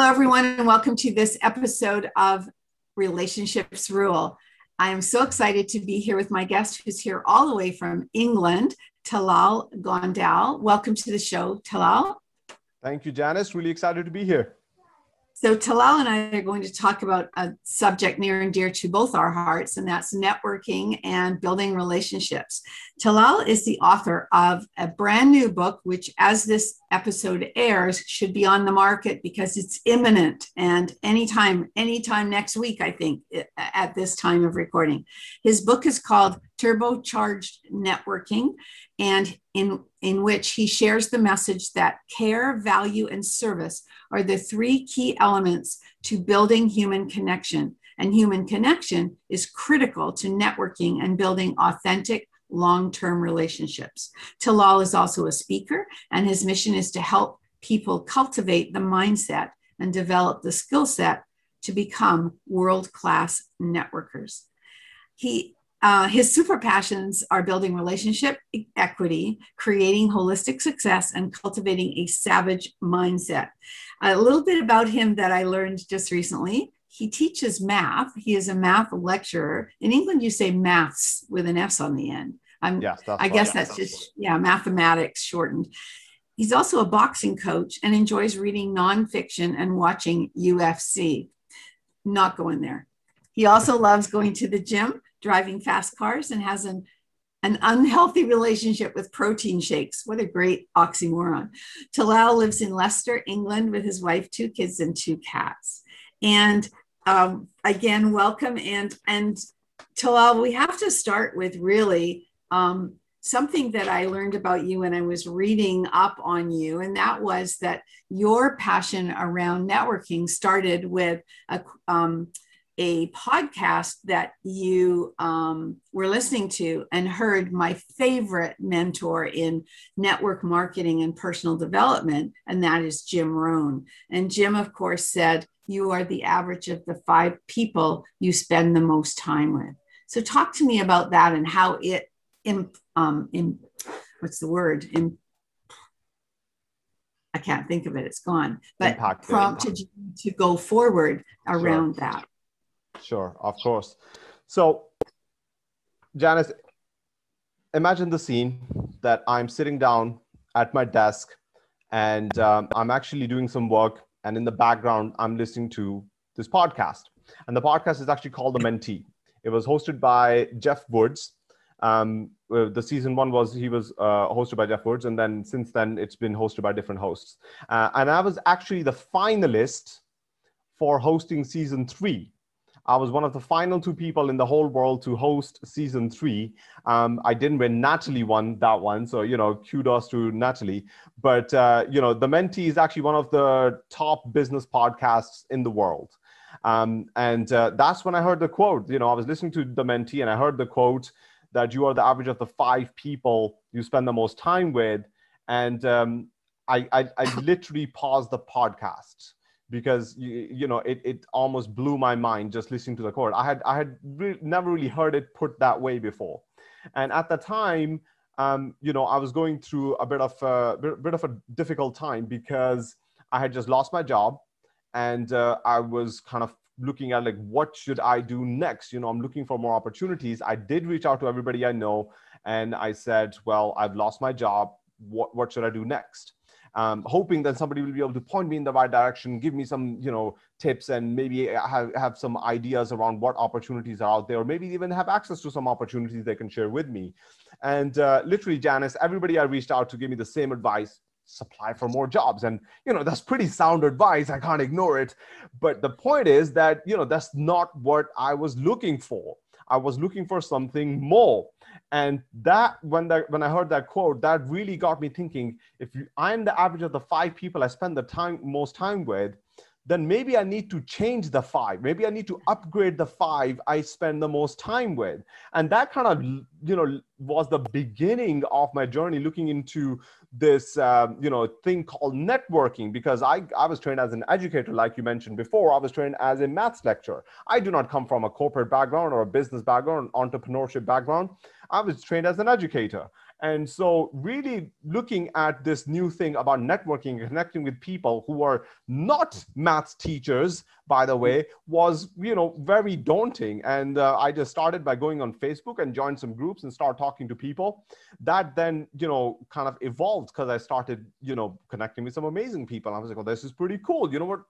Hello, everyone, and welcome to this episode of Relationships Rule. I am so excited to be here with my guest who's here all the way from England, Talal Gondal. Welcome to the show, Talal. Thank you, Janice. Really excited to be here. So, Talal and I are going to talk about a subject near and dear to both our hearts, and that's networking and building relationships. Talal is the author of a brand new book, which, as this episode airs, should be on the market because it's imminent and anytime, anytime next week, I think, at this time of recording. His book is called Turbocharged Networking, and in, in which he shares the message that care, value, and service are the three key elements to building human connection. And human connection is critical to networking and building authentic, long term relationships. Talal is also a speaker, and his mission is to help people cultivate the mindset and develop the skill set to become world class networkers. He uh, his super passions are building relationship equity, creating holistic success, and cultivating a savage mindset. A little bit about him that I learned just recently. He teaches math. He is a math lecturer. In England, you say maths with an S on the end. I'm, yes, I guess that's just, yeah, mathematics shortened. He's also a boxing coach and enjoys reading nonfiction and watching UFC. Not going there. He also loves going to the gym driving fast cars and has an an unhealthy relationship with protein shakes. What a great oxymoron. Talal lives in Leicester, England, with his wife, two kids, and two cats. And um, again, welcome. And and Talal, we have to start with really um, something that I learned about you when I was reading up on you, and that was that your passion around networking started with a um, a podcast that you um, were listening to and heard my favorite mentor in network marketing and personal development, and that is Jim Rohn. And Jim, of course, said, You are the average of the five people you spend the most time with. So, talk to me about that and how it, in, um, in, what's the word? In, I can't think of it, it's gone, but Impacted. prompted you to go forward around sure. that. Sure, of course. So, Janice, imagine the scene that I'm sitting down at my desk and um, I'm actually doing some work, and in the background, I'm listening to this podcast. And the podcast is actually called The Mentee. It was hosted by Jeff Woods. Um, uh, the season one was he was uh, hosted by Jeff Woods, and then since then it's been hosted by different hosts. Uh, and I was actually the finalist for hosting season three I was one of the final two people in the whole world to host season three. Um, I didn't win. Natalie won that one. So, you know, kudos to Natalie. But, uh, you know, The Mentee is actually one of the top business podcasts in the world. Um, and uh, that's when I heard the quote. You know, I was listening to The Mentee and I heard the quote that you are the average of the five people you spend the most time with. And um, I, I, I literally paused the podcast because you, you know it, it almost blew my mind just listening to the chord. I had i had re- never really heard it put that way before. And at the time um, you know i was going through a bit of a bit, bit of a difficult time because i had just lost my job and uh, i was kind of looking at like what should i do next? You know i'm looking for more opportunities. I did reach out to everybody i know and i said well i've lost my job. What, what should i do next um, hoping that somebody will be able to point me in the right direction, give me some, you know, tips and maybe have, have some ideas around what opportunities are out there, or maybe even have access to some opportunities they can share with me. And uh, literally, Janice, everybody I reached out to give me the same advice supply for more jobs. And you know that's pretty sound advice. I can't ignore it. But the point is that you know that's not what i was looking for. I was looking for something more and that when that when i heard that quote that really got me thinking if you, i'm the average of the five people i spend the time most time with then maybe I need to change the five. Maybe I need to upgrade the five I spend the most time with. And that kind of, you know, was the beginning of my journey looking into this, um, you know, thing called networking because I, I was trained as an educator, like you mentioned before. I was trained as a maths lecturer. I do not come from a corporate background or a business background, entrepreneurship background. I was trained as an educator. And so, really looking at this new thing about networking, connecting with people who are not math teachers, by the way, was you know very daunting. And uh, I just started by going on Facebook and joined some groups and start talking to people. That then you know kind of evolved because I started you know connecting with some amazing people. I was like, oh, this is pretty cool. You know what?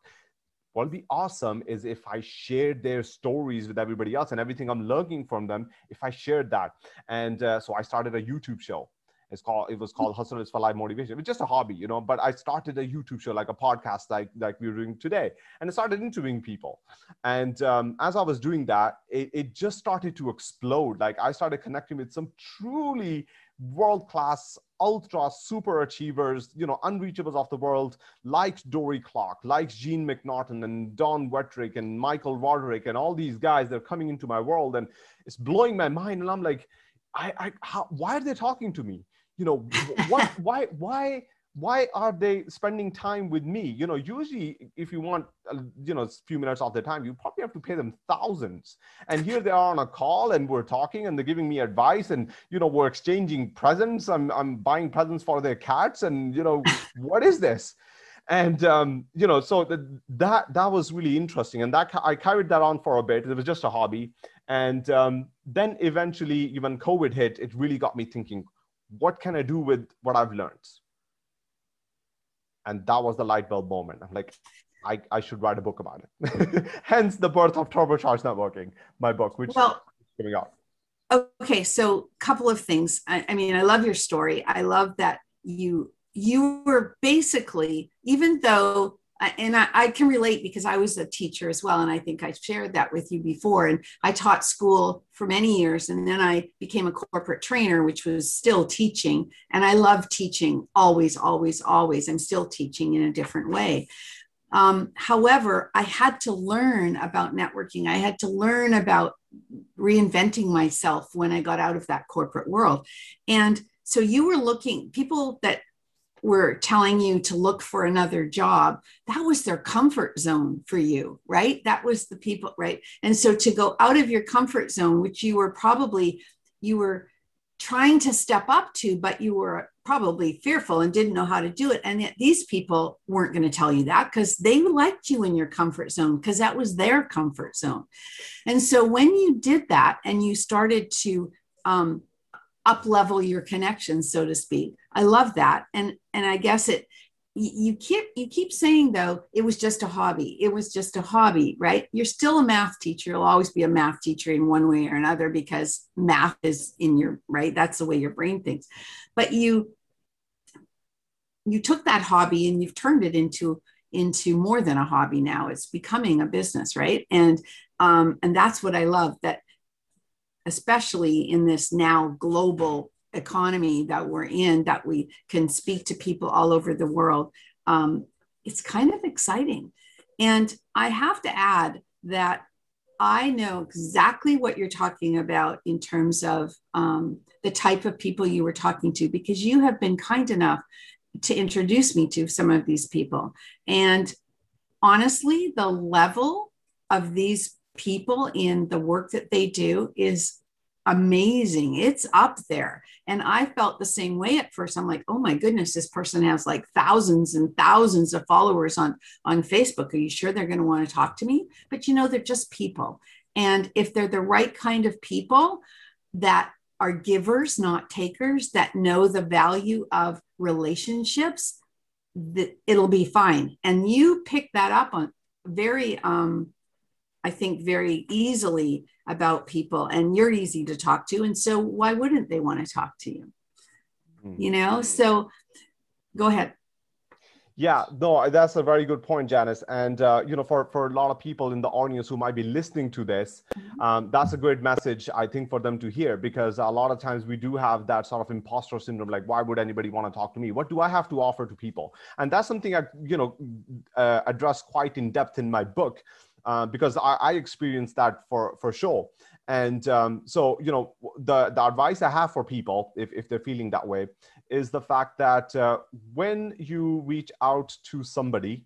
What'll be awesome is if I shared their stories with everybody else and everything I'm learning from them, if I shared that. And uh, so I started a YouTube show. It's called, it was called Hustle is for Life Motivation. It was just a hobby, you know, but I started a YouTube show, like a podcast, like, like we're doing today. And I started interviewing people. And um, as I was doing that, it, it just started to explode. Like I started connecting with some truly world class ultra super achievers, you know, unreachables of the world, like Dorie Clark, like Gene McNaughton and Don Wettrick and Michael Roderick and all these guys, they're coming into my world and it's blowing my mind. And I'm like, I, I how, why are they talking to me? You know, what, why, why, why are they spending time with me? You know usually if you want uh, you know a few minutes of their time you probably have to pay them thousands. And here they are on a call and we're talking and they're giving me advice and you know we're exchanging presents. I'm, I'm buying presents for their cats and you know what is this? And um, you know so the, that that was really interesting and that i carried that on for a bit. It was just a hobby. And um, then eventually when covid hit it really got me thinking what can i do with what i've learned and that was the light bulb moment. I'm like, I, I should write a book about it. Hence the birth of Turbocharged Networking, my book, which well, is coming out. Okay, so a couple of things. I, I mean, I love your story. I love that you you were basically, even though and I, I, can relate because I was a teacher as well. And I think I shared that with you before. And I taught school for many years. And then I became a corporate trainer, which was still teaching. And I love teaching always, always, always. I'm still teaching in a different way. Um, however, I had to learn about networking. I had to learn about reinventing myself when I got out of that corporate world. And so you were looking, people that were telling you to look for another job, that was their comfort zone for you, right? That was the people, right? And so to go out of your comfort zone, which you were probably, you were trying to step up to, but you were probably fearful and didn't know how to do it. And yet these people weren't going to tell you that because they liked you in your comfort zone because that was their comfort zone. And so when you did that and you started to um, up level your connections so to speak i love that. And and i guess it you keep you keep saying though it was just a hobby. It was just a hobby right? You're still a math teacher. You'll always be a math teacher in one way or another because math is in your right? That's the way your brain thinks. But you you took that hobby and you've turned it into into more than a hobby now. It's becoming a business right? And um and that's what i love that especially in this now global economy that we're in, that we can speak to people all over the world. Um, it's kind of exciting. And I have to add that I know exactly what you're talking about in terms of um, the type of people you were talking to, because you have been kind enough to introduce me to some of these people. And honestly, the level of these people in the work that they do is amazing. It's up there. And I felt the same way at first. I'm like, oh my goodness, this person has like thousands and thousands of followers on, on Facebook. Are you sure they're going to want to talk to me? But you know, they're just people. And if they're the right kind of people that are givers, not takers, that know the value of relationships, that it'll be fine. And you pick that up on very um, I think, very easily about people, and you're easy to talk to. And so, why wouldn't they want to talk to you? You know, so go ahead. Yeah, no, that's a very good point, Janice. And uh, you know, for for a lot of people in the audience who might be listening to this, mm-hmm. um, that's a great message I think for them to hear because a lot of times we do have that sort of imposter syndrome. Like, why would anybody want to talk to me? What do I have to offer to people? And that's something I you know uh, address quite in depth in my book uh, because I, I experienced that for for sure. And um, so, you know, the, the advice I have for people, if, if they're feeling that way, is the fact that uh, when you reach out to somebody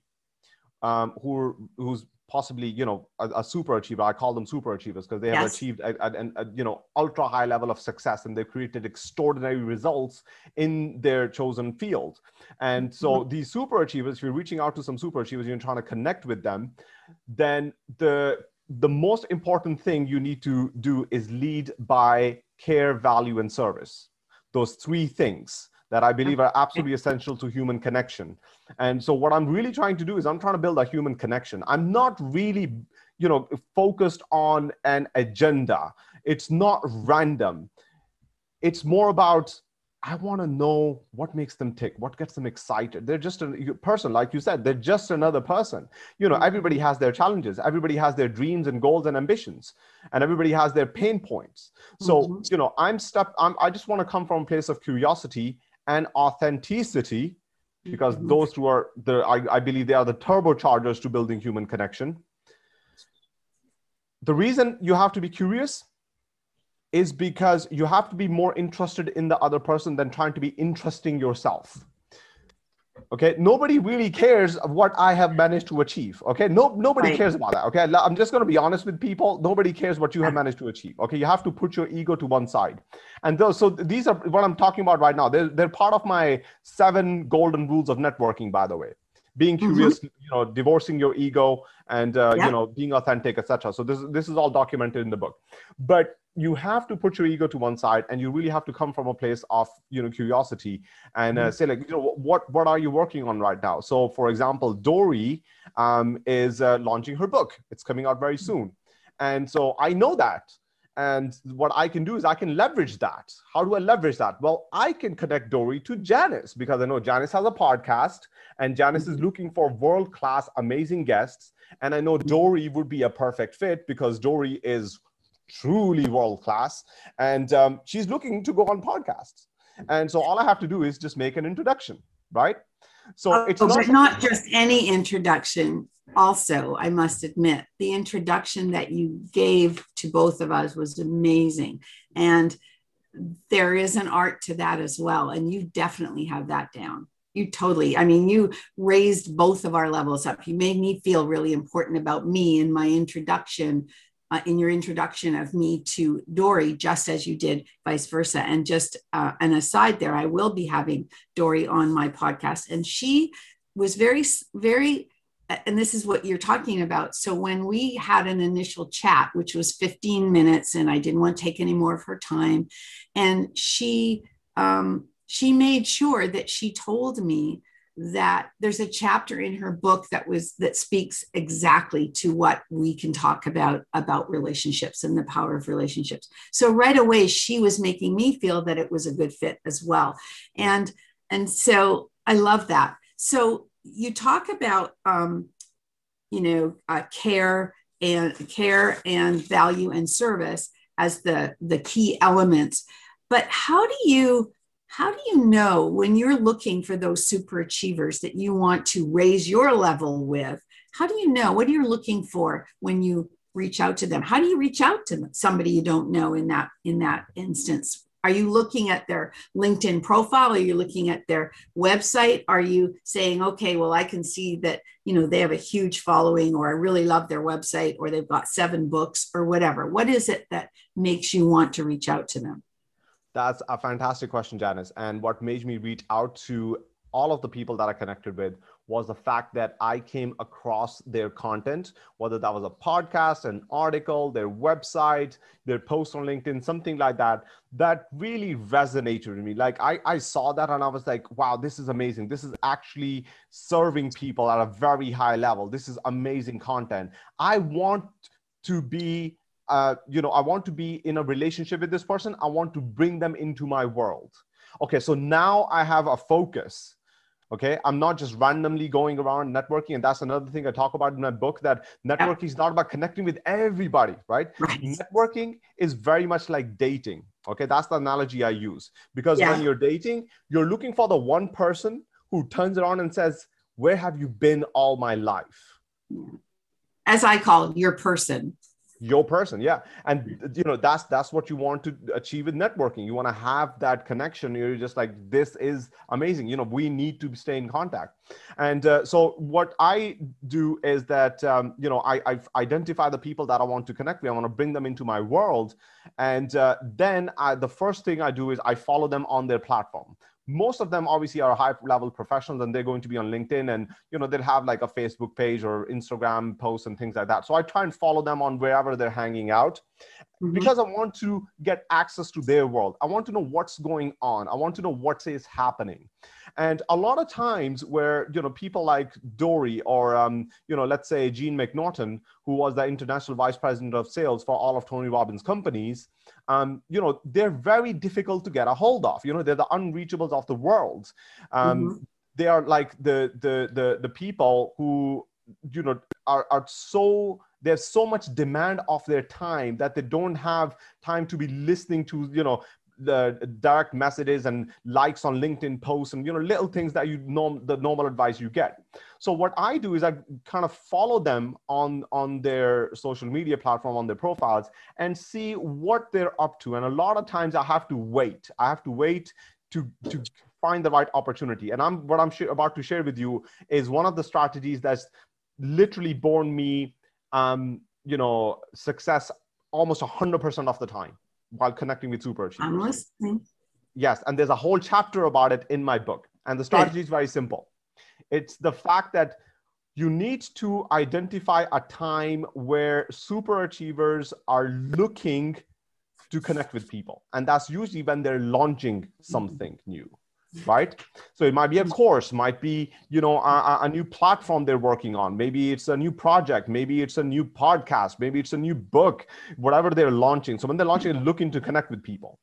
um, who who's possibly you know a, a, super achiever i call them super achievers because they have yes. achieved a, a, a, you know ultra high level of success and they've created extraordinary results in their chosen field and so mm-hmm. these super achievers if you're reaching out to some super achievers you're trying to connect with them then the the most important thing you need to do is lead by care value and service those three things that I believe are absolutely essential to human connection. And so what I'm really trying to do is I'm trying to build a human connection. I'm not really, you know, focused on an agenda. It's not random. It's more about I want to know what makes them tick, what gets them excited. They're just a person, like you said, they're just another person. You know, everybody has their challenges, everybody has their dreams and goals and ambitions, and everybody has their pain points. So, mm-hmm. you know, I'm stuck, I'm, I just want to come from a place of curiosity and authenticity because mm-hmm. those two are the I, I believe they are the turbochargers to building human connection the reason you have to be curious is because you have to be more interested in the other person than trying to be interesting yourself okay? Nobody really cares of what i have managed to achieve okay? No nobody right. cares about that okay? I'm just going to be honest with people. Nobody cares what you have managed to achieve okay? You have to put your ego to one side. And those so these are what i'm talking about right now. They're, they're part of my seven golden rules of networking by the way. Being mm-hmm. curious mm-hmm. you know divorcing your ego and uh, yeah. you know being authentic etc so this this is all documented in the book. But you have to put your ego to one side and you really have to come from a place of you know curiosity and uh, mm-hmm. say like you know what what are you working on right now so for example dorie um, is uh, launching her book it's coming out very soon and so i know that and what I can do is I can leverage that. How do I leverage that? Well, I can connect Dorie to Janice because I know Janice has a podcast and Janice is looking for world class, amazing guests. And I know Dorie would be a perfect fit because Dorie is truly world class and um, she's looking to go on podcasts. And so all I have to do is just make an introduction, right? So oh, it's not, not just any introduction also, I must admit, the introduction that you gave to both of us was amazing. And there is an art to that as well. And you definitely have that down. You totally, I mean, you raised both of our levels up. You made me feel really important about me in my introduction, uh, in your introduction of me to Dorie, just as you did vice versa. And just uh, an aside there, I will be having Dorie on my podcast. And she was very, very and this is what you're talking about. So when we had an initial chat, which was 15 minutes, and I didn't want to take any more of her time, and she um, she made sure that she told me that there's a chapter in her book that was that speaks exactly to what we can talk about about relationships and the power of relationships. So right away she was making me feel that it was a good fit as well. And and so i love that. So you talk about um, you know uh, care and care and value and service as the the key elements but how do you how do you know when you're looking for those super achievers that you want to raise your level with how do you know what you're you looking for when you reach out to them how do you reach out to somebody you don't know in that in that instance are you looking at their LinkedIn profile? Are you looking at their website? Are you saying, okay, well, I can see that, you know, they have a huge following or I really love their website or they've got seven books or whatever. What is it that makes you want to reach out to them? That's a fantastic question, Janice. And what made me reach out to all of the people that I connected with was the fact that I came across their content, whether that was a podcast, an article, their website, their post on LinkedIn, something like that, that really resonated with me. Like I, I saw that and I was like, wow, this is amazing. This is actually serving people at a very high level. This is amazing content. I want to be uh, you know, I want to be in a relationship with this person. I want to bring them into my world. Okay, so now I have a focus okay i'm not just randomly going around networking and that's another thing i talk about in my book that networking yeah. is not about connecting with everybody right? right networking is very much like dating okay that's the analogy i use because yeah. when you're dating you're looking for the one person who turns around and says where have you been all my life as i call your person your person yeah. And you know that's that's what you want to achieve with networking. You want to have that connection. You're just like this is amazing. You know we need to stay in contact. And uh, so what i do is that um, you know I, I identify the people that i want to connect with. I want to bring them into my world. And uh, then I, the first thing i do is i follow them on their platform most of them obviously are high level professionals and they're going to be on linkedin and you know they'll have like a facebook page or instagram posts and things like that. So i try and follow them on wherever they're hanging out mm-hmm. because i want to get access to their world. I want to know what's going on. I want to know what is happening and a lot of times where, you know, people like Dorie or, um, you know, let's say Gene McNaughton, who was the international vice president of sales for all of Tony Robbins companies, um, you know, they're very difficult to get a hold of. You know, they're the unreachables of the world. Um, mm-hmm. They are like the, the, the, the people who, you know, are, are so there's so much demand of their time that they don't have time to be listening to you know the direct messages and likes on linkedin posts and you know little things that you norm the normal advice you get. So what i do is i kind of follow them on on their social media platform on their profiles and see what they're up to. And a lot of times i have to wait. I have to wait to to find the right opportunity. And i'm what i'm about to share with you is one of the strategies that's literally borne me um you know success almost 100% of the time while connecting with super achievers. I'm listening. Yes, and there's a whole chapter about it in my book. And the strategy is very simple. It's the fact that you need to identify a time where super achievers are looking to connect with people. And that's usually when they're launching mm-hmm. something new right? So it might be a course might be you know a, a, new platform they're working on. Maybe it's a new project. Maybe it's a new podcast. Maybe it's a new book whatever they're launching. So when they're launching looking to connect with people.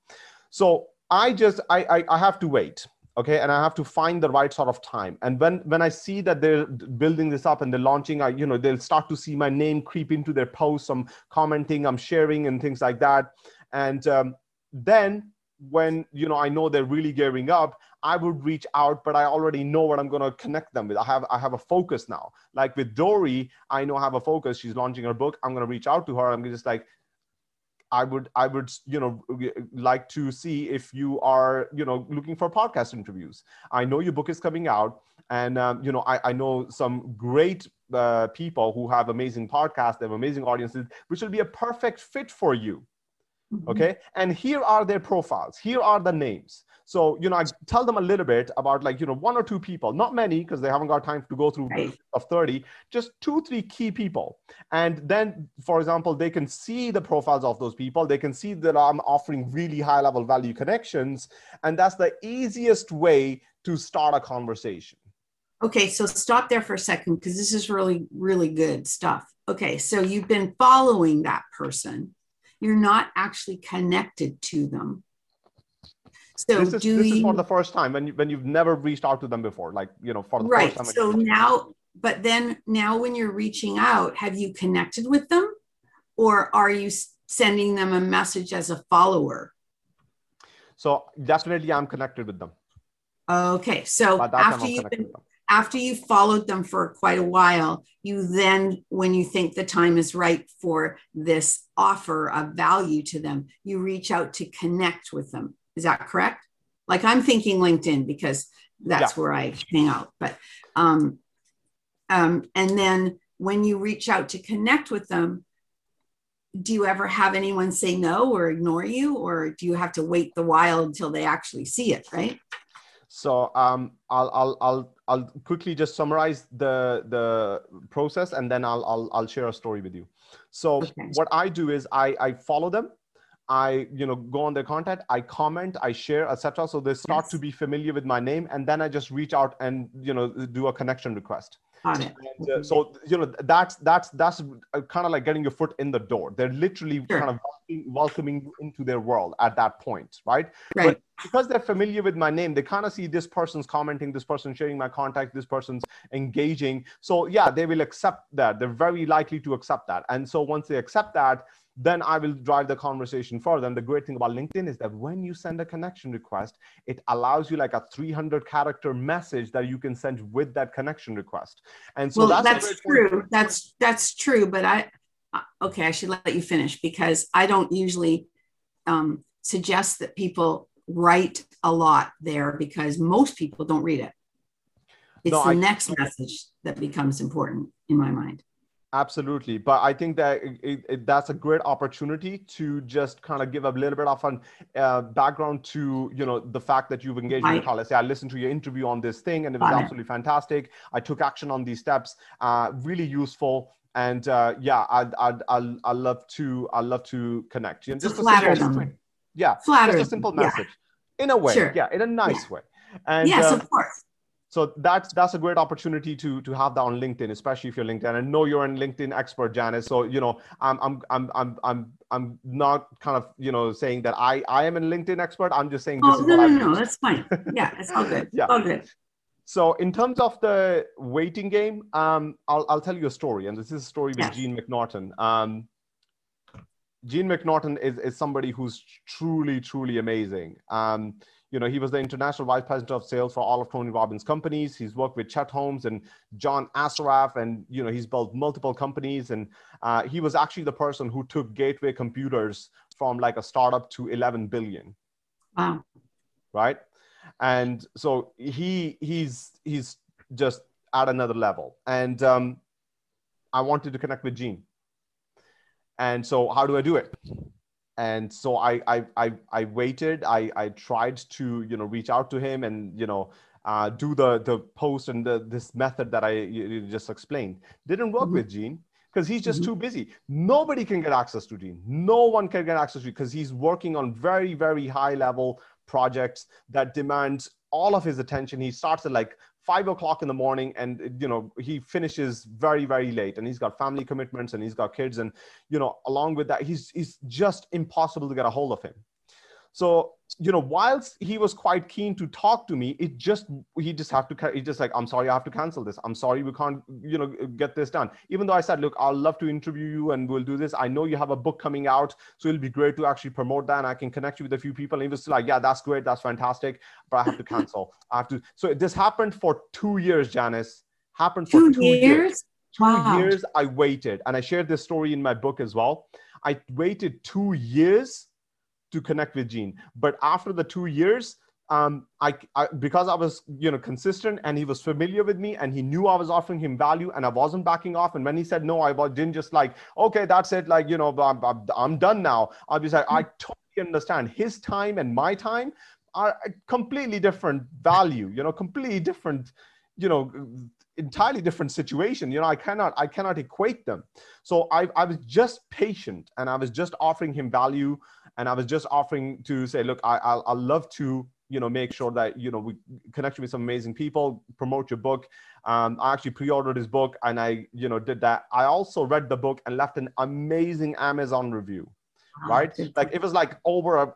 So i just I, I i have to wait okay? And i have to find the right sort of time. And when when i see that they're building this up and they're launching i you know they'll start to see my name creep into their posts i'm commenting i'm sharing and things like that. And um, then when you know i know they're really gearing up i would reach out but i already know what i'm going to connect them with. I have i have a focus now. Like with dorie i know i have a focus. She's launching her book. I'm going to reach out to her. I'm just like i would i would you know like to see if you are you know looking for podcast interviews. I know your book is coming out and um, you know I, I know some great uh, people who have amazing podcasts they have amazing audiences which will be a perfect fit for you Mm-hmm. okay? And here are their profiles. Here are the names. So you know i tell them a little bit about like you know one or two people. Not many because they haven't got time to go through right. of 30 just two three key people. And then for example they can see the profiles of those people. They can see that i'm offering really high level value connections. And that's the easiest way to start a conversation. Okay so stop there for a second because this is really really good stuff. Okay so you've been following that person you're not actually connected to them. So this is, do this you, is for the first time when you, when you've never reached out to them before, like you know, for the right. first time. So now, but then now, when you're reaching out, have you connected with them, or are you sending them a message as a follower? So definitely, I'm connected with them. Okay, so after you've been after you followed them for quite a while, you then, when you think the time is right for this offer of value to them, you reach out to connect with them. Is that correct? Like I'm thinking LinkedIn because that's yeah. where I hang out. But um, um, and then when you reach out to connect with them, do you ever have anyone say no or ignore you, or do you have to wait the while until they actually see it? Right. So um, I'll, I'll, I'll, I'll quickly just summarize the, the process and then I'll, I'll, I'll share a story with you. So okay. what I do is I, I follow them. I, you know, go on their content, I comment, I share, etc. So they start yes. to be familiar with my name, and then I just reach out and, you know, do a connection request. It. And, uh, so you know that's that's that's kind of like getting your foot in the door. They're literally Sure. kind of welcoming you into their world at that point, right? Right. But because they're familiar with my name, they kind of see this person's commenting, this person sharing my contact, this person's engaging. So yeah, they will accept that. They're very likely to accept that. And so once they accept that, then I will drive the conversation further. And the great thing about LinkedIn is that when you send a connection request, it allows you like a 300 character message that you can send with that connection request. And so well, that's, that's, point. true. That's that's true. But I, okay, I should let you finish because I don't usually um, suggest that people write a lot there because most people don't read it. It's No, the I- next message that becomes important in my mind. Absolutely, but I think that it, it, that's a great opportunity to just kind of give a little bit of an uh, background to you know the fact that you've engaged in the Right. call. Let's say I listened to your interview on this thing, and it was absolutely fantastic. I took action on these steps, uh, really useful, and uh, yeah, I'd, I'd, I'd, I'd love to I'd love to connect. You know, just a flatter simple, them. yeah, Flatter. just a simple yeah. message in a way, Sure. yeah, in a nice way, and yes, uh, of course. So that's that's a great opportunity to to have that on linkedin especially if you're linkedin i know you're a linkedin expert janice so you know i'm i'm i'm i'm i'm, I'm not kind of you know saying that i i am a linkedin expert i'm just saying this Oh is no, no, no, that's fine. Yeah, it's all good. Yeah. All good. so in terms of the waiting game um i'll, I'll tell you a story and this is a story with Yes. gene mcnaughton um gene mcnaughton is, is somebody who's truly truly amazing um you know, he was the international vice president of sales for all of Tony Robbins companies. He's worked with Chet Holmes and John Assaraf, and you know, he's built multiple companies. And uh, he was actually the person who took Gateway Computers from like a startup to 11 billion, Wow. right? And so he he's he's just at another level. And um, I wanted to connect with Gene. And so, how do I do it? And so I, I I I waited. I I tried to you know reach out to him and you know uh, do the the post and the, this method that I just explained. Didn't work Mhm. with Gene because he's just Mhm. too busy. Nobody can get access to Gene. No one can get access to because he's working on very very high level projects that demand all of his attention. He starts at like five o'clock in the morning and you know he finishes very very late and he's got family commitments and he's got kids and you know along with that he's he's just impossible to get a hold of him. So you know whilst he was quite keen to talk to me it just he just have to he just like i'm sorry i have to cancel this. I'm sorry we can't you know get this done. Even though i said look i'll love to interview you and we'll do this. I know you have a book coming out so it'll be great to actually promote that and i can connect you with a few people. And he was like yeah that's great. That's fantastic. But i have to cancel. I have to so this happened for two years janice. Happened for Two, two years? years? Two Wow. years I waited, and I shared this story in my book as well. I waited two years to connect with Gene, but after the two years, um, I, I because I was you know consistent and he was familiar with me and he knew I was offering him value and I wasn't backing off. And when he said no, I didn't just like okay, that's it, like you know I'm, I'm, I'm done now. I was like I totally understand his time and my time are completely different value. You know, completely different. You know entirely different situation you know i cannot i cannot equate them so i, I was just patient and i was just offering him value and i was just offering to say look i i'll, I'll love to you know make sure that you know we connect you with some amazing people promote your book. Um, i actually pre-ordered his book and i you know did that. I also read the book and left an amazing amazon review Wow. right? like it was like over a,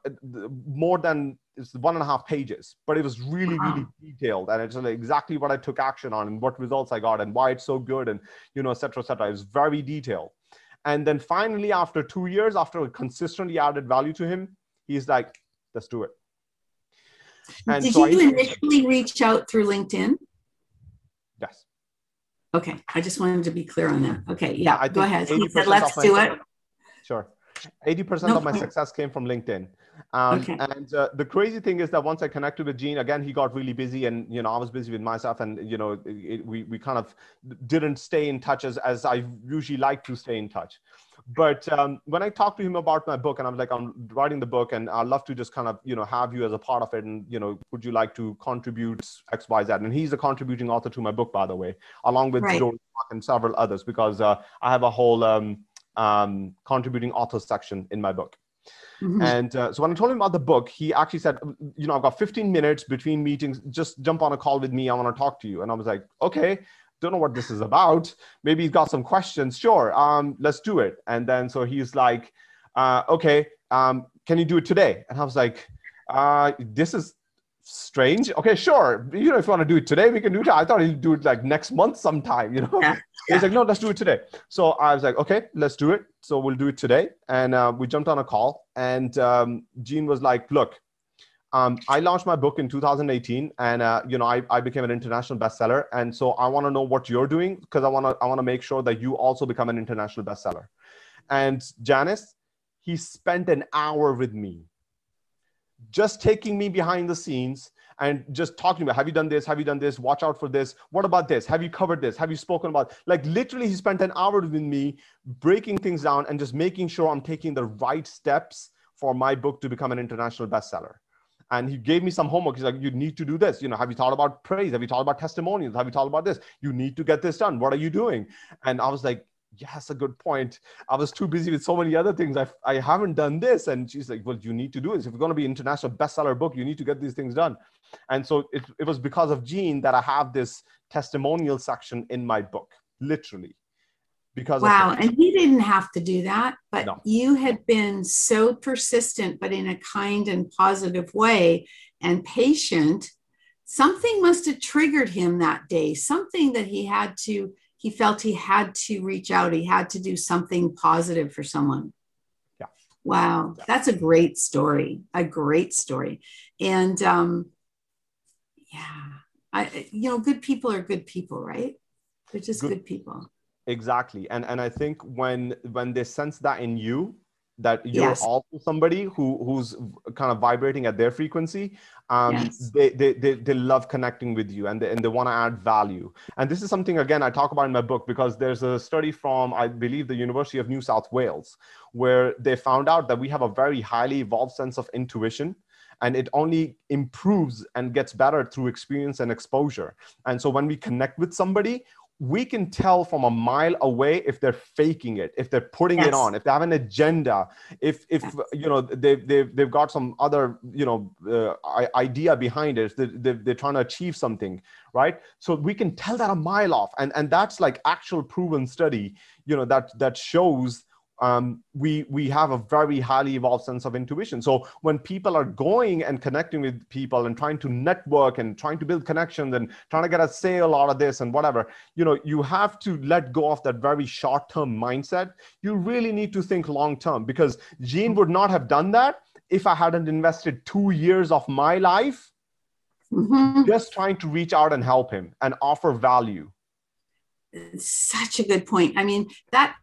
more than it's one and a half pages but it was really really detailed. And it's like exactly what i took action on and what results i got and why it's so good and you know et cetera et cetera. It was very detailed and then finally after two years after I consistently added value to him he's like let's do it and Did so you I- initially reach out through LinkedIn? yes Okay, I just wanted to be clear on that. Okay, yeah, I go ahead. He said, let's do it. Sure. 80% No, of my success came from LinkedIn. Um, Okay. And uh, the crazy thing is that once I connected with Gene, again, he got really busy and, you know, I was busy with myself and, you know, it, it- we, we kind of didn't stay in touch as, as I usually like to stay in touch. But um, when I talked to him about my book and I'm like, I'm writing the book and I'd love to just kind of, you know, have you as a part of it. And, you know, would you like to contribute X, Y, Z? And he's a contributing author to my book, by the way, along with Right. And several others, because uh, I have a whole um, um, contributing author section in my book. Mhm. And uh, so when I told him about the book, he actually said, you know, I've got 15 minutes between meetings. Just jump on a call with me. I want to talk to you. And I was like, okay. don't know what this is about. Maybe he's got some questions. Sure, um, let's do it. And then so he's like, uh, okay, um, can you do it today? And I was like, uh, this is strange. Okay, sure. You know, if you want to do it today, we can do it. I thought he'd do it like next month sometime, you know? Yeah. He's like, no, let's do it today. So I was like, okay, let's do it. So we'll do it today. And uh, we jumped on a call and um, Gene was like, look, um, I launched my book in 2018, and uh, you know I, I became an international bestseller. And so I want to know what you're doing because I want to I want to make sure that you also become an international bestseller. And Janice, he spent an hour with me, just taking me behind the scenes and just talking about have you done this have you done this watch out for this what about this have you covered this have you spoken about like literally he spent an hour with me breaking things down and just making sure i'm taking the right steps for my book to become an international bestseller and he gave me some homework. He's like, you need to do this. You know, have you thought about praise? Have you thought about testimonials? Have you thought about this? You need to get this done. What are you doing? And I was like, yes, a good point. I was too busy with so many other things. I, I haven't done this. And she's like, well, you need to do this. If you're going to be an international bestseller book, you need to get these things done. And so it, it was because of Gene that I have this testimonial section in my book, literally because wow and he didn't have to do that but no. you had been so persistent but in a kind and positive way and patient something must have triggered him that day something that he had to he felt he had to reach out he had to do something positive for someone. Yeah. Wow. Yeah. that's a great story a great story. And um yeah i you know good people are good people right? They're just good, good people. Exactly. And and i think when when they sense that in you that you're yes. also somebody who who's kind of vibrating at their frequency um, yes. they, they, they they love connecting with you and they, and they want to add value and this is something again i talk about in my book because there's a study from i believe the university of new south wales where they found out that we have a very highly evolved sense of intuition and it only improves and gets better through experience and exposure and so when we connect with somebody we can tell from a mile away if they're faking it if they're putting yes. it on if they have an agenda if if you know they, they've, they've got some other you know uh, idea behind it they, they, they're trying to achieve something right so we can tell that a mile off and and that's like actual proven study you know that that shows um, we we have a very highly evolved sense of intuition. So when people are going and connecting with people and trying to network and trying to build connections and trying to get a sale out of this and whatever, you know, you have to let go of that very short-term mindset. You really need to think long-term because Gene would not have done that if I hadn't invested two years of my life mm-hmm. just trying to reach out and help him and offer value. Such a good point. I mean, that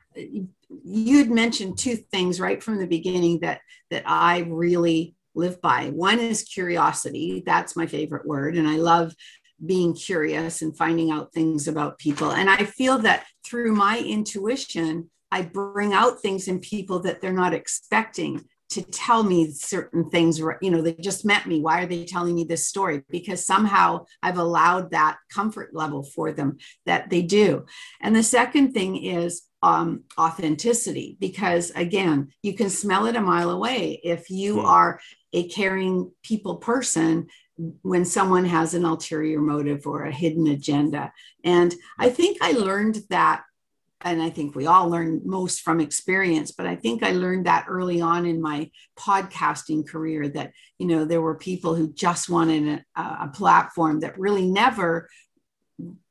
you'd mentioned two things right from the beginning that that I really live by. One is curiosity. That's my favorite word. And I love being curious and finding out things about people. And I feel that through my intuition, I bring out things in people that they're not expecting to tell me certain things you know they just met me why are they telling me this story because somehow i've allowed that comfort level for them that they do and the second thing is um, authenticity because again you can smell it a mile away. If you mm. are a caring people person when someone has an ulterior motive or a hidden agenda. And i think i learned that and I think we all learn most from experience, but I think I learned that early on in my podcasting career that, you know, there were people who just wanted a, a platform that really never,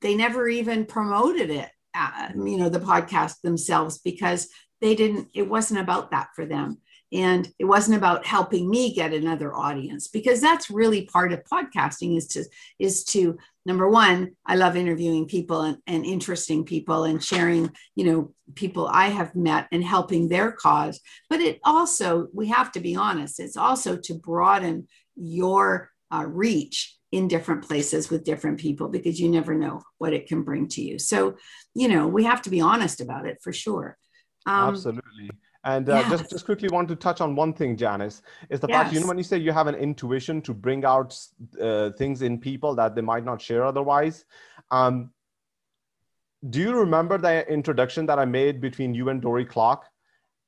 they never even promoted it uh, you know the podcast themselves because they didn't it wasn't about that for them. And it wasn't about helping me get another audience because that's really part of podcasting is to is to number one i love interviewing people and, and interesting people and sharing you know people i have met and helping their cause. But it also we have to be honest it's also to broaden your uh, reach in different places with different people because you never know what it can bring to you. So, you know, we have to be honest about it for sure. Um, Absolutely. And uh, yes. just, just quickly want to touch on one thing, Janice, is the yes. fact, you know, when you say you have an intuition to bring out uh, things in people that they might not share otherwise. Um, do you remember the introduction that I made between you and Dorie Clark?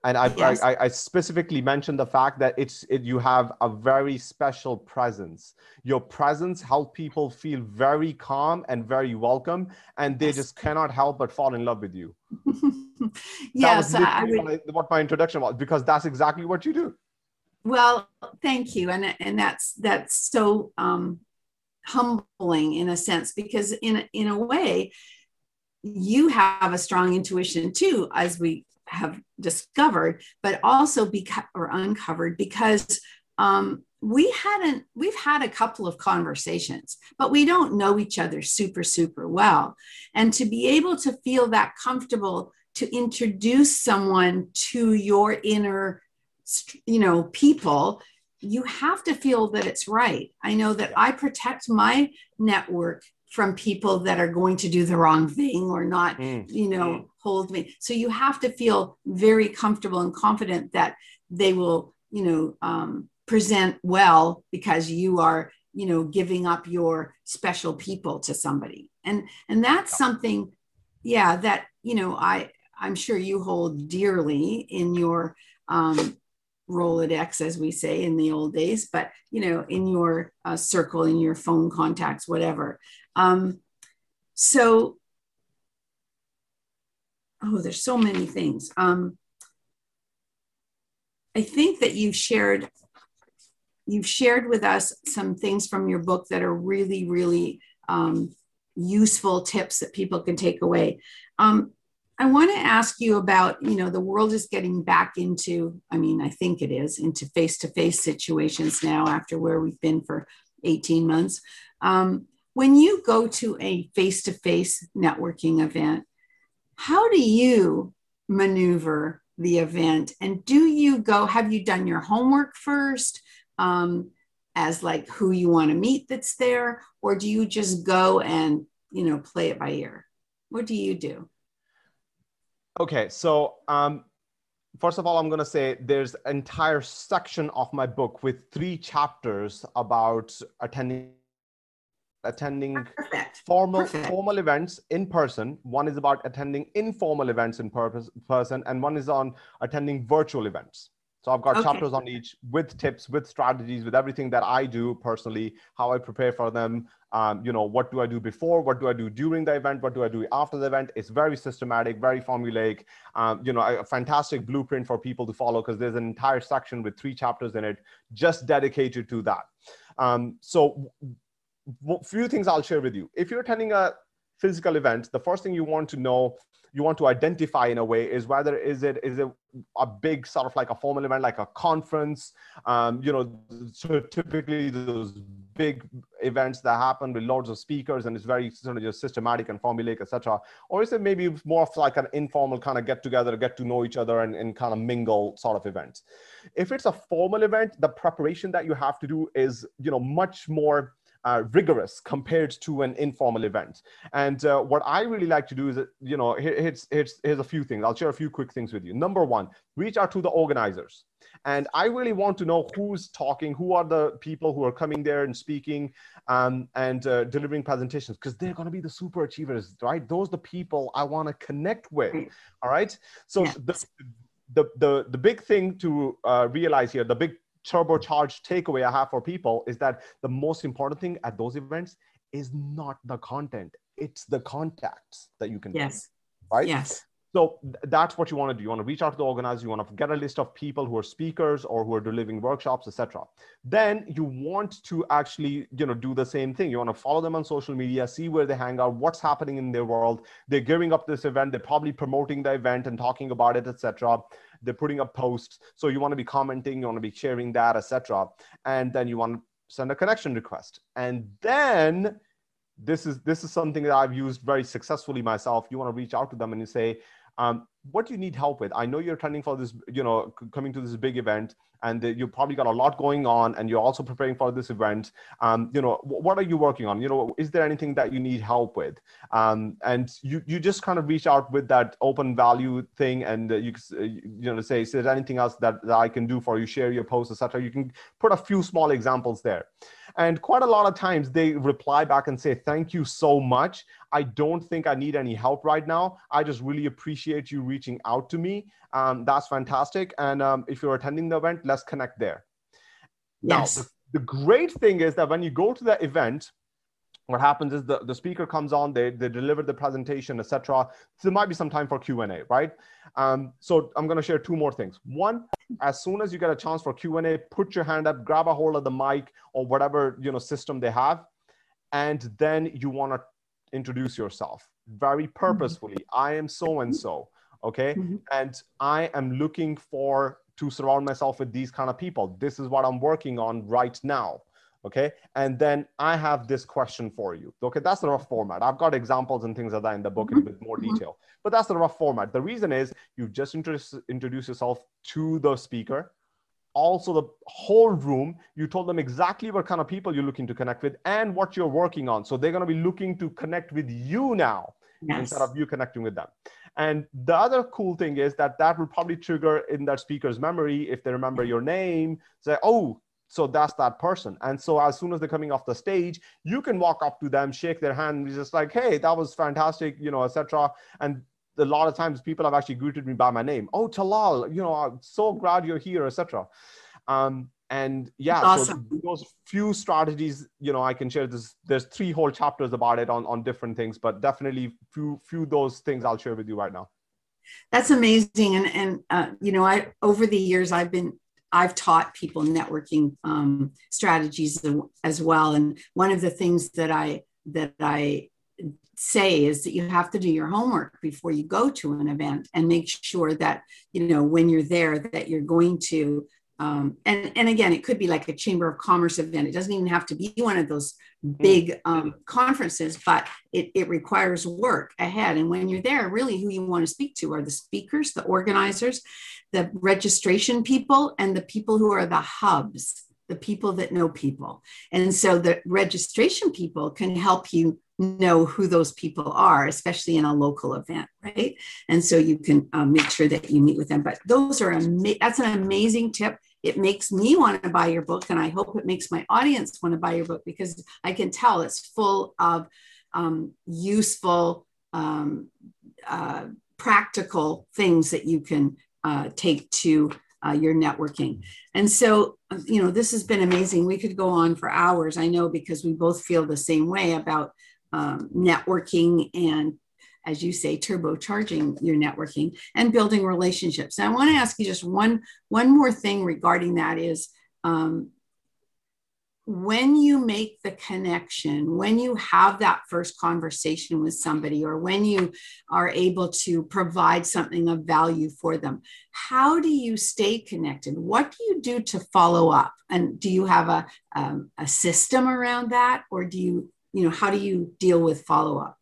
And I, yes. I, I, specifically mentioned the fact that it's it, you have a very special presence. Your presence help people feel very calm and very welcome, and they yes. just cannot help but fall in love with you. yes, I would, what my introduction was because that's exactly what you do. Well, thank you, and and that's that's so um, humbling in a sense because in in a way you have a strong intuition too, as we have discovered, but also because or uncovered because um, we hadn't we've had a couple of conversations but we don't know each other super super well. And to be able to feel that comfortable to introduce someone to your inner you know people you have to feel that it's right. I know that i protect my network from people that are going to do the wrong thing or not mm. you know mm. hold me so you have to feel very comfortable and confident that they will you know um, present well because you are you know giving up your special people to somebody and and that's something yeah that you know i i'm sure you hold dearly in your um rolodex as we say in the old days but you know in your uh, circle in your phone contacts whatever um, so, oh, there's so many things. Um, I think that you've shared you've shared with us some things from your book that are really, really um, useful tips that people can take away. Um, I want to ask you about, you know, the world is getting back into, I mean, I think it is, into face to face situations now after where we've been for 18 months. Um, when you go to a face to face networking event, how do you maneuver the event? And do you go, have you done your homework first um, as like who you want to meet that's there? Or do you just go and, you know, play it by ear? What do you do? Okay, so um, first of all, I'm going to say there's an entire section of my book with three chapters about attending attending Perfect. formal Perfect. formal events in person one is about attending informal events in purpose, person and one is on attending virtual events so i've got okay. chapters on each with tips with strategies with everything that i do personally how i prepare for them. Um, you know what do i do before? What do i do during the event? What do i do after the event? It's very systematic very formulaic. Um, you know a fantastic blueprint for people to follow because there's an entire section with three chapters in it just dedicated to that. Um, so few things I'll share with you. If you're attending a physical event, the first thing you want to know, you want to identify in a way is whether is it is it a big sort of like a formal event, like a conference. Um, you know, so typically those big events that happen with loads of speakers and it's very sort of just systematic and formulaic, etc. Or is it maybe more of like an informal kind of get together, get to know each other, and, and kind of mingle sort of event? If it's a formal event, the preparation that you have to do is you know much more uh, rigorous compared to an informal event. And uh, what I really like to do is, you know, here, here's, here's, here's a few things. I'll share a few quick things with you. Number one, reach out to the organizers. And I really want to know who's talking, who are the people who are coming there and speaking um, and uh, delivering presentations, because they're going to be the super achievers, right? Those are the people I want to connect with. All right. So yes. the, the, the, the big thing to uh, realize here, the big turbocharged takeaway I have for people is that the most important thing at those events is not the content, it's the contacts that you can yes. right? Yes. So that's what you want to do. You want to reach out to the organizer. You want to get a list of people who are speakers or who are delivering workshops, etc. Then you want to actually, you know, do the same thing. You want to follow them on social media, see where they hang out, what's happening in their world. They're gearing up this event. They're probably promoting the event and talking about it, etc. They're putting up posts. So you want to be commenting. You want to be sharing that, etc. And then you want to send a connection request. And then this is this is something that I've used very successfully myself. You want to reach out to them and you say, um, what do you need help with? I know you're attending for this, you know, coming to this big event, and you probably got a lot going on, and you're also preparing for this event. Um, you know, what are you working on? You know, is there anything that you need help with? Um, and you you just kind of reach out with that open value thing, and uh, you uh, you know say, is there anything else that, that I can do for you? Share your posts, etc. You can put a few small examples there, and quite a lot of times they reply back and say thank you so much. I don't think i need any help right now. I just really appreciate you reaching out to me. Um, that's fantastic. And um, if you're attending the event let's connect there. Yes. now the, the great thing is that when you go to the event what happens is the, the speaker comes on they, they deliver the presentation etc so there might be some time for q&a right? Um, so i'm going to share two more things. One as soon as you get a chance for q&a put your hand up grab a hold of the mic or whatever you know system they have and then you want to introduce yourself very mm-hmm. purposefully mm-hmm. i am so and so okay mm-hmm. and i am looking for to surround myself with these kind of people this is what i'm working on right now okay? And then i have this question for you. Okay that's the rough format. I've got examples and things like that in the book mm-hmm. with more mm-hmm. detail but that's the rough format. The reason is you just introduce, introduce yourself to the speaker also the whole room. You told them exactly what kind of people you're looking to connect with and what you're working on. So they're going to be looking to connect with you now yes. instead of you connecting with them. And the other cool thing is that that will probably trigger in that speaker's memory if they remember your name. Say oh so that's that person. And so as soon as they're coming off the stage, you can walk up to them, shake their hand, and be just like, hey, that was fantastic, you know, etc. And a lot of times people have actually greeted me by my name. Oh, Talal, you know, I'm so glad you're here, etc. Um, and yeah, awesome. so those few strategies, you know, I can share this. There's three whole chapters about it on, on different things, but definitely few few those things I'll share with you right now. That's amazing, and and uh, you know, I over the years I've been I've taught people networking um, strategies as well. And one of the things that I that I say is that you have to do your homework before you go to an event and make sure that you know when you're there that you're going to um, and and again it could be like a chamber of commerce event. It doesn't even have to be one of those mm. big um, conferences but it, it requires work ahead. And when you're there really who you want to speak to are the speakers the organizers the registration people and the people who are the hubs the people that know people. And so the registration people can help you know who those people are, especially in a local event, right? And so you can um, make sure that you meet with them. But those are ama- that's an amazing tip. It makes me want to buy your book, and I hope it makes my audience want to buy your book because I can tell it's full of um, useful, um, uh, practical things that you can uh, take to uh, your networking. And so, you know, this has been amazing. We could go on for hours, I know, because we both feel the same way about um, networking and as you say turbocharging your networking and building relationships and i want to ask you just one one more thing regarding that is um, when you make the connection, when you have that first conversation with somebody, or when you are able to provide something of value for them, how do you stay connected? What do you do to follow up? And do you have a, um, a system around that, or do you you know how do you deal with follow up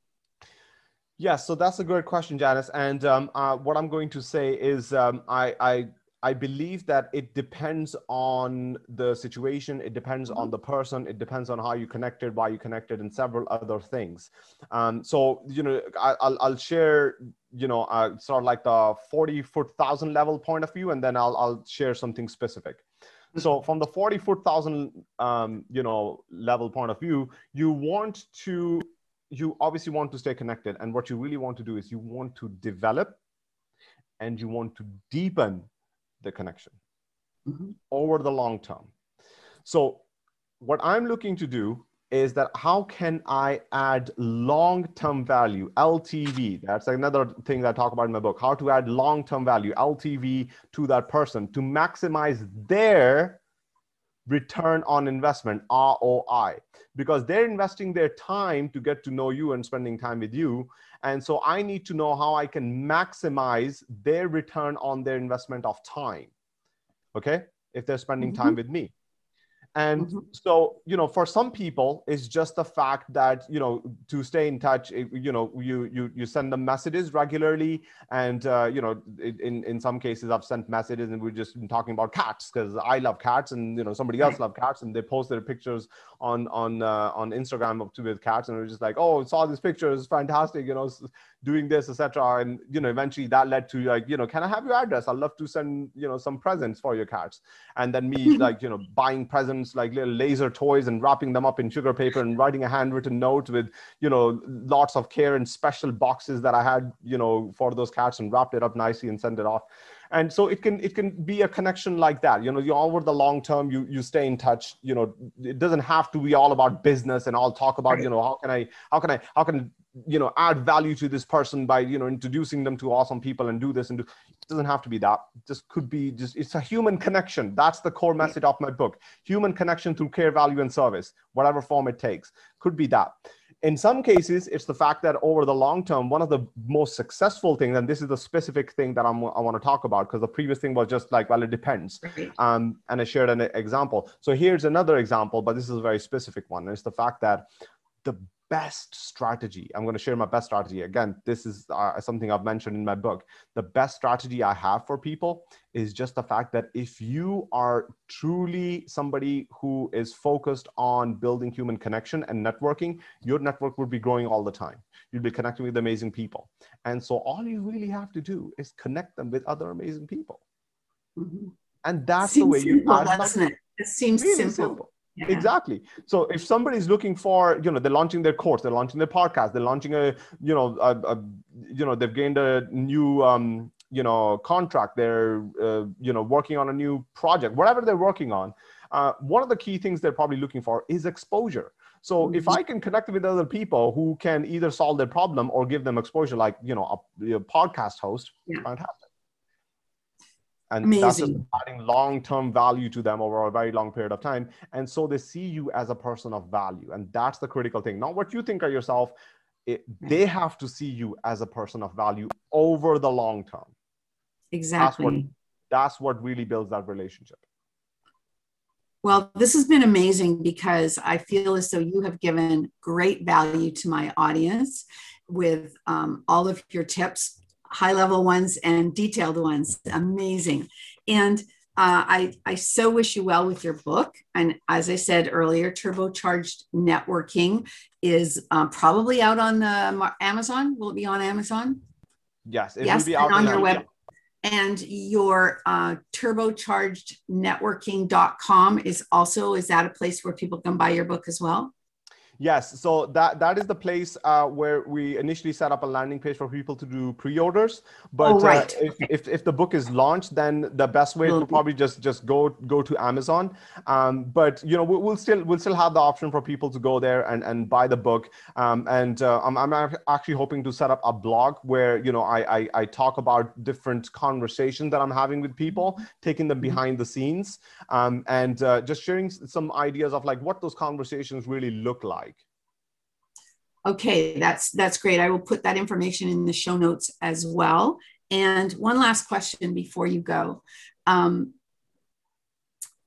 yes so that's a great question janice and um, uh, what i'm going to say is um, I, I I believe that it depends on the situation. It depends on mm-hmm. the person. It depends on how you connected, why you connected, and several other things. Um, so you know, I, will I'll share you know uh, sort of like the forty foot thousand level point of view, and then I'll I'll share something specific so from the 40 foot thousand um, you know level point of view you want to you obviously want to stay connected and what you really want to do is you want to develop and you want to deepen the connection mm-hmm. over the long term so what i'm looking to do is that how can I add long-term value, LTV? That's another thing that I talk about in my book, how to add long-term value, LTV to that person to maximize their return on investment, ROI, because they're investing their time to get to know you and spending time with you. And so I need to know how I can maximize their return on their investment of time. Okay. If they're spending mm-hmm. time with me and mm-hmm. so you know for some people it's just the fact that you know to stay in touch you know you you you send them messages regularly. And uh, you know in in some cases i've sent messages and we've just been talking about cats because i love cats and you know somebody else love cats and they post their pictures on on uh, on instagram of two with cats and we're just like oh saw this picture it's fantastic you know doing this etc and you know eventually that led to like you know can i have your address? I'd love to send you know some presents for your cats. And then me like you know buying presents like little laser toys and wrapping them up in sugar paper and writing a handwritten note with you know lots of care and special boxes that i had you know for those cats and wrapped it up nicely and sent it off. And so it can it can be a connection like that. You know you over the long term you you stay in touch you know it doesn't have to be all about business and all talk about you know how can i how can i how can you know add value to this person by you know introducing them to awesome people and do this and do it doesn't have to be that. It just could be just it's a human connection. That's the core message of my book. Human connection through care value and service whatever form it takes. Could be that. In some cases it's the fact that over the long term one of the most successful things and this is the specific thing that I'm, i want to talk about because the previous thing was just like well it depends. Um, and i shared an example. So here's another example but this is a very specific one. It's the fact that the best strategy. I'm going to share my best strategy. Again this is uh, something i've mentioned in my book. The best strategy i have for people is just the fact that if you are truly somebody who is focused on building human connection and networking your network will be growing all the time. You'll be connecting with amazing people. And so all you really have to do is connect them with other amazing people. Mm-hmm. and that's seems the way you simple, doesn't it? It seems really simple. simple yeah. Exactly. So if somebody's looking for, you know, they're launching their course, they're launching their podcast, they're launching a, you know, a, a you know, they've gained a new, um, you know, contract, they're, uh, you know, working on a new project, whatever they're working on. Uh, one of the key things they're probably looking for is exposure. So mm-hmm. if I can connect with other people who can either solve their problem or give them exposure, like you know, a, a podcast host, yeah. fantastic and Amazing. that's just adding long-term value to them over a very long period of time. And so they see you as a person of value. And that's the critical thing. Not what you think of yourself. It, they have to see you as a person of value over the long term. Exactly that's what, that's what really builds that relationship. Well, this has been amazing because I feel as though you have given great value to my audience with um, all of your tips high level ones and detailed ones. Amazing. And uh, I, I so wish you well with your book. And as I said earlier, Turbocharged Networking is uh, probably out on the Amazon. Will it be on Amazon? Yes, it yes, will be out on your web. And your uh, turbochargednetworking.com is also, is that a place where people can buy your book as well? Yes, so that that is the place uh, where we initially set up a landing page for people to do pre-orders. But oh, right. uh, if, if, if the book is launched, then the best way will probably just just go go to Amazon. Um, but you know we'll, we'll, still we'll still have the option for people to go there and, and buy the book. Um, and uh, I'm, I'm actually hoping to set up a blog where you know I, I, I talk about different conversations that I'm having with people, taking them mm-hmm. behind the scenes, um, and uh, just sharing some ideas of like what those conversations really look like. Okay, that's that's great. I will put that information in the show notes as well. And one last question before you go. Um,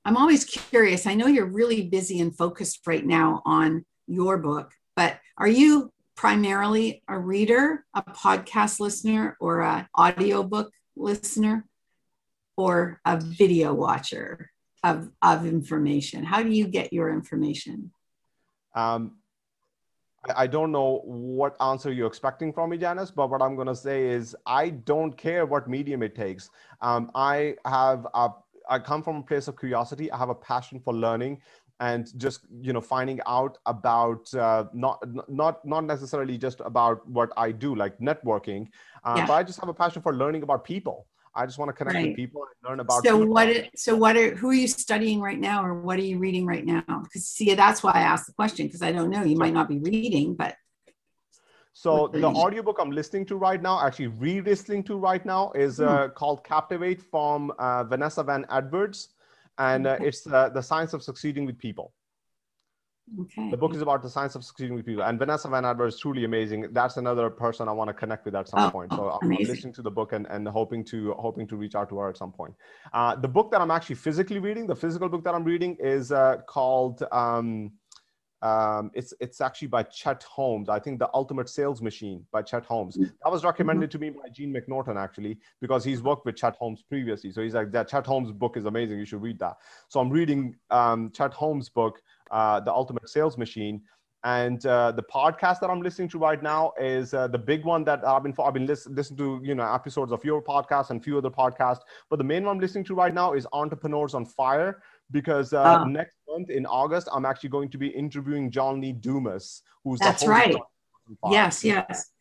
I'm always curious. I know you're really busy and focused right now on your book, but are you primarily a reader, a podcast listener, or an audiobook listener, or a video watcher of, of information? How do you get your information? Um, I don't know what answer you're expecting from me, Janice, but what I'm going to say is I don't care what medium it takes. Um, I have a, I come from a place of curiosity. I have a passion for learning and just you know finding out about uh, not not not necessarily just about what I do like networking, uh, yeah. but I just have a passion for learning about people. I just want to connect right. with people and learn about. So people. what? So what are who are you studying right now, or what are you reading right now? Because see, that's why I asked the question because I don't know. You might not be reading, but. So the audiobook I'm listening to right now, actually re-listening to right now, is uh, hmm. called Captivate from uh, Vanessa Van Edwards, and uh, it's uh, the science of succeeding with people. Okay. The book is about the science of succeeding with people. And Vanessa Van Adler is truly amazing. That's another person I want to connect with at some oh, point. So I'm, I'm, listening to the book and, and hoping to hoping to reach out to her at some point. Uh, the book that I'm actually physically reading, the physical book that I'm reading is uh, called um, um, it's it's actually by Chet Holmes. I think the Ultimate Sales Machine by Chet Holmes. Mm-hmm. That was recommended to me by Gene McNorton actually because he's worked with Chet Holmes previously. So he's like that Chet Holmes book is amazing. You should read that. So I'm reading um, Chet Holmes book uh, the ultimate sales machine. And uh, the podcast that I'm listening to right now is uh, the big one that I've been I've been listen, listening to you know episodes of your podcast and few other podcasts. But the main one I'm listening to right now is Entrepreneurs on Fire because uh, oh. next month in August, I'm actually going to be interviewing John Lee Dumas, who's that's right. Yes, yes.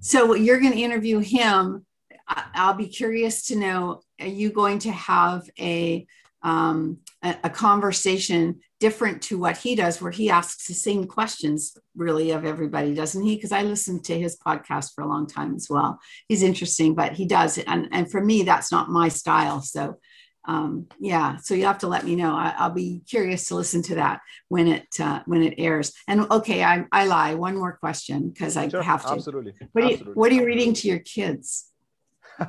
So you're going to interview him. I'll be curious to know: Are you going to have a um, a, a, conversation different to what he does, where he asks the same questions, really, of everybody, doesn't he? Because I listened to his podcast for a long time as well. He's interesting, but he does, and and for me, that's not my style. So um, yeah, so you have to let me know. I, will be curious to listen to that when it uh, when it airs. And okay, I, I lie. One more question because I sure, have to. Absolutely. What are you What are you reading to your kids?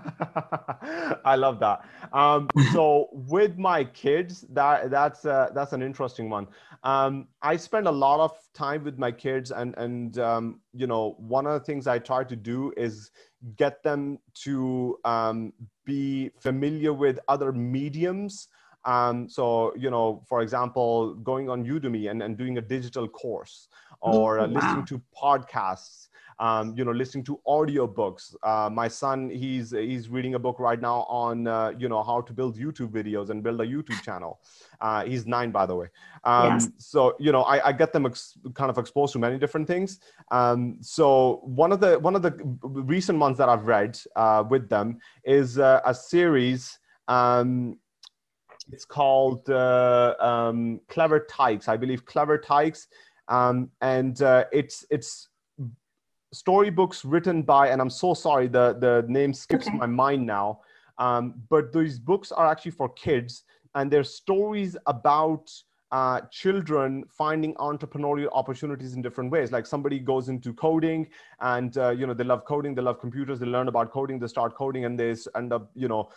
I love that. Um, so with my kids, that that's uh, that's an interesting one. Um, I spend a lot of time with my kids, and and um, you know, one of the things I try to do is get them to um, be familiar with other mediums. Um, so, you know, for example, going on Udemy and, and doing a digital course or uh, wow. listening to podcasts um, you know, listening to audiobooks. Uh, my son, he's he's reading a book right now on uh, you know how to build YouTube videos and build a YouTube channel. Uh, he's nine, by the way. Um, yes. So you know, I, I get them ex- kind of exposed to many different things. Um, so one of the one of the recent ones that I've read uh, with them is uh, a series. Um, it's called uh, um, Clever Tykes, I believe. Clever Tykes, um, and uh, it's it's storybooks written by, and I'm so sorry, the, the name skips okay. my mind now. Um, but these books are actually for kids, and they're stories about uh, children finding entrepreneurial opportunities in different ways. Like somebody goes into coding, and uh, you know they love coding, they love computers, they learn about coding, they start coding, and they end up you know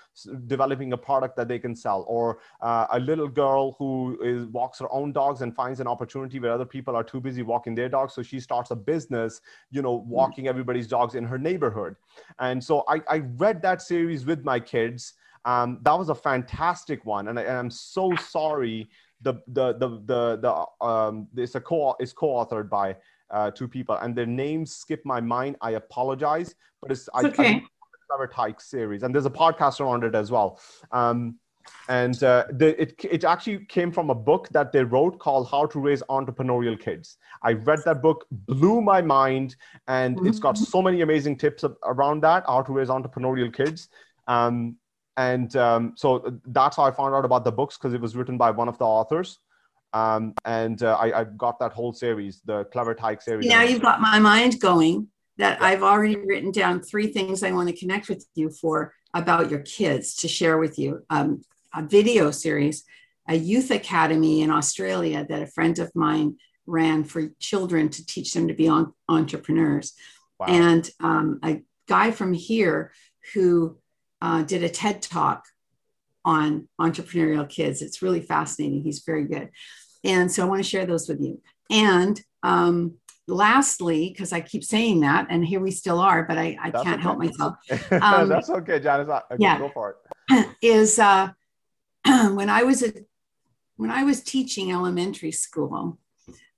developing a product that they can sell. Or uh, a little girl who is, walks her own dogs and finds an opportunity where other people are too busy walking their dogs, so she starts a business, you know, mm. walking everybody's dogs in her neighborhood. And so I, I read that series with my kids. Um, that was a fantastic one, and, I, and I'm so sorry the the the the, the um it's a co it's co-authored by uh, two people and their names skip my mind i apologize but it's, it's I, okay. I, Clever Tyke series and there's a podcast around it as well um and uh, the, it, it actually came from a book that they wrote called how to raise entrepreneurial kids i read that book blew my mind and it's got mm-hmm. so many amazing tips around that how to raise entrepreneurial kids um, and um, so that's how I found out about the books because it was written by one of the authors. Um, and uh, I, I, got that whole series, the Clever Tyke series. Now you've got my mind going that yeah. I've already written down three things I want to connect with you for about your kids to share with you. Um, a video series, a youth academy in Australia that a friend of mine ran for children to teach them to be on, entrepreneurs. Wow. And um, a guy from here who uh, did a TED talk on entrepreneurial kids. It's really fascinating. He's very good. And so I want to share those with you. And um, lastly, because I keep saying that, and here we still are, but I, I can't okay. help myself. Um, That's okay, Janice. Okay, yeah, go for it. Is uh, when I was a when I was teaching elementary school,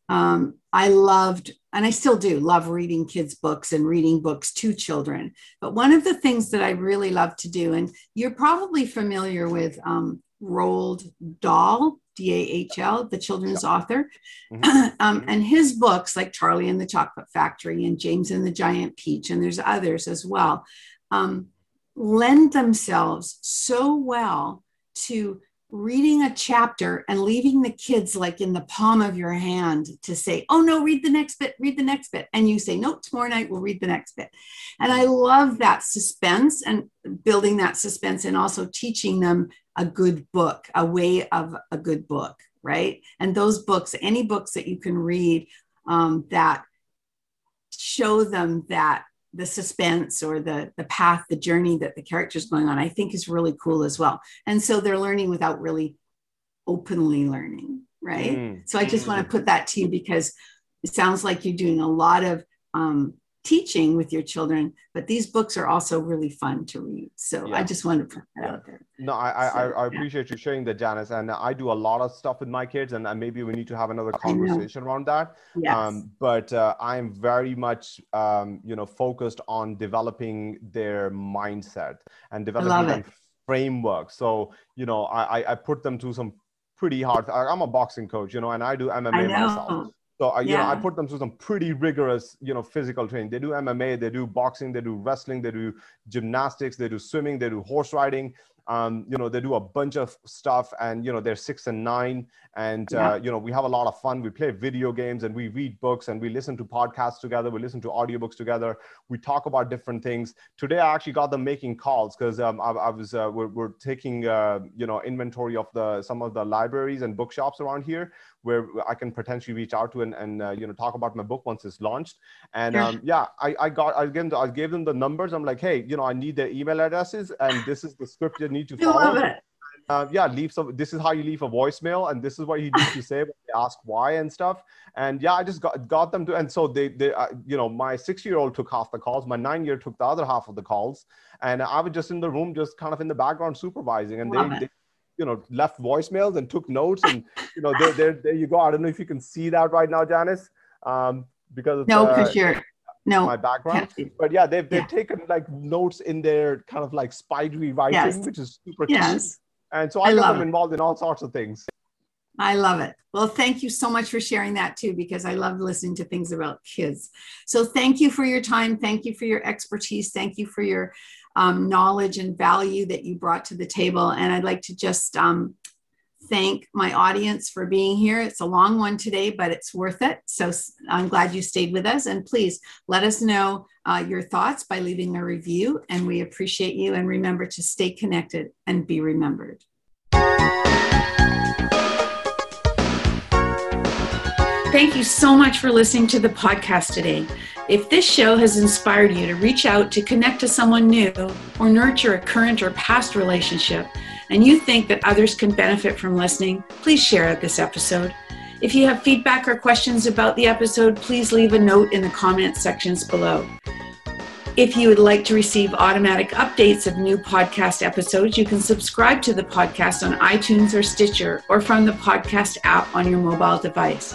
um, I loved, and I still do, love reading kids' books and reading books to children. But one of the things that I really love to do, and you're probably familiar with um, Roald Dahl, D A H L, the children's yeah. author, mm-hmm. um, and his books like Charlie and the Chocolate Factory and James and the Giant Peach, and there's others as well, um, lend themselves so well to reading a chapter and leaving the kids like in the palm of your hand to say, oh no, read the next bit, read the next bit. And you say, No, tomorrow night we'll read the next bit. And I love that suspense and building that suspense and also teaching them a good book, a way of a good book, right? And those books, any books that you can read um, that show them that the suspense or the the path the journey that the character's going on i think is really cool as well. And so they're learning without really openly learning right? Mm. so i just want to put that to you because it sounds like you're doing a lot of um, teaching with your children, but these books are also really fun to read. So yeah. I just wanted to put that yeah. out there. No, I, so, I, I, appreciate you sharing that, Janice. And I do a lot of stuff with my kids, and maybe we need to have another conversation around that. Yes. Um, but uh, I'm very much, um, you know, focused on developing their mindset and developing framework. So, you know, I, I put them through some pretty hard. I'm a boxing coach, you know, and I do MMA I myself. So I, you yeah. know, I put them through some pretty rigorous, you know, physical training. They do MMA, they do boxing, they do wrestling, they do gymnastics, they do swimming, they do horse riding. Um, you know, they do a bunch of stuff, and you know, they're six and nine, and yeah. uh, you know, we have a lot of fun. We play video games, and we read books, and we listen to podcasts together. We listen to audiobooks together. We talk about different things. Today, I actually got them making calls because um, I, I, was uh, we're, we're taking uh, you know inventory of the some of the libraries and bookshops around here where I can potentially reach out to and, and uh, you know talk about my book once it's launched. And um, yeah, I, I got I gave them I gave them the numbers. I'm like, hey, you know, I need their email addresses, and this is the script you need to follow. Love it. Uh, yeah, leave some. This is how you leave a voicemail, and this is what you need to say. When they ask why and stuff. And yeah, I just got got them to. And so they, they, uh, you know, my six year old took half the calls. My nine year took the other half of the calls, and I was just in the room, just kind of in the background supervising. And they, they, you know left voicemails and took notes and you know there, there, there you go i don't know if you can see that right now janice um, because no uh, for sure no my background but yeah they've, they've yeah. taken like notes in their kind of like spidery writing yes. which is super yes. and so i, I got them it. involved in all sorts of things I love it. Well, thank you so much for sharing that too, because I love listening to things about kids. So, thank you for your time. Thank you for your expertise. Thank you for your um, knowledge and value that you brought to the table. And I'd like to just um, thank my audience for being here. It's a long one today, but it's worth it. So I'm glad you stayed with us. And please let us know uh, your thoughts by leaving a review. And we appreciate you. And remember to stay connected and be remembered. Thank you so much for listening to the podcast today. If this show has inspired you to reach out to connect to someone new or nurture a current or past relationship, and you think that others can benefit from listening, please share this episode. If you have feedback or questions about the episode, please leave a note in the comment sections below. If you would like to receive automatic updates of new podcast episodes, you can subscribe to the podcast on iTunes or Stitcher or from the podcast app on your mobile device.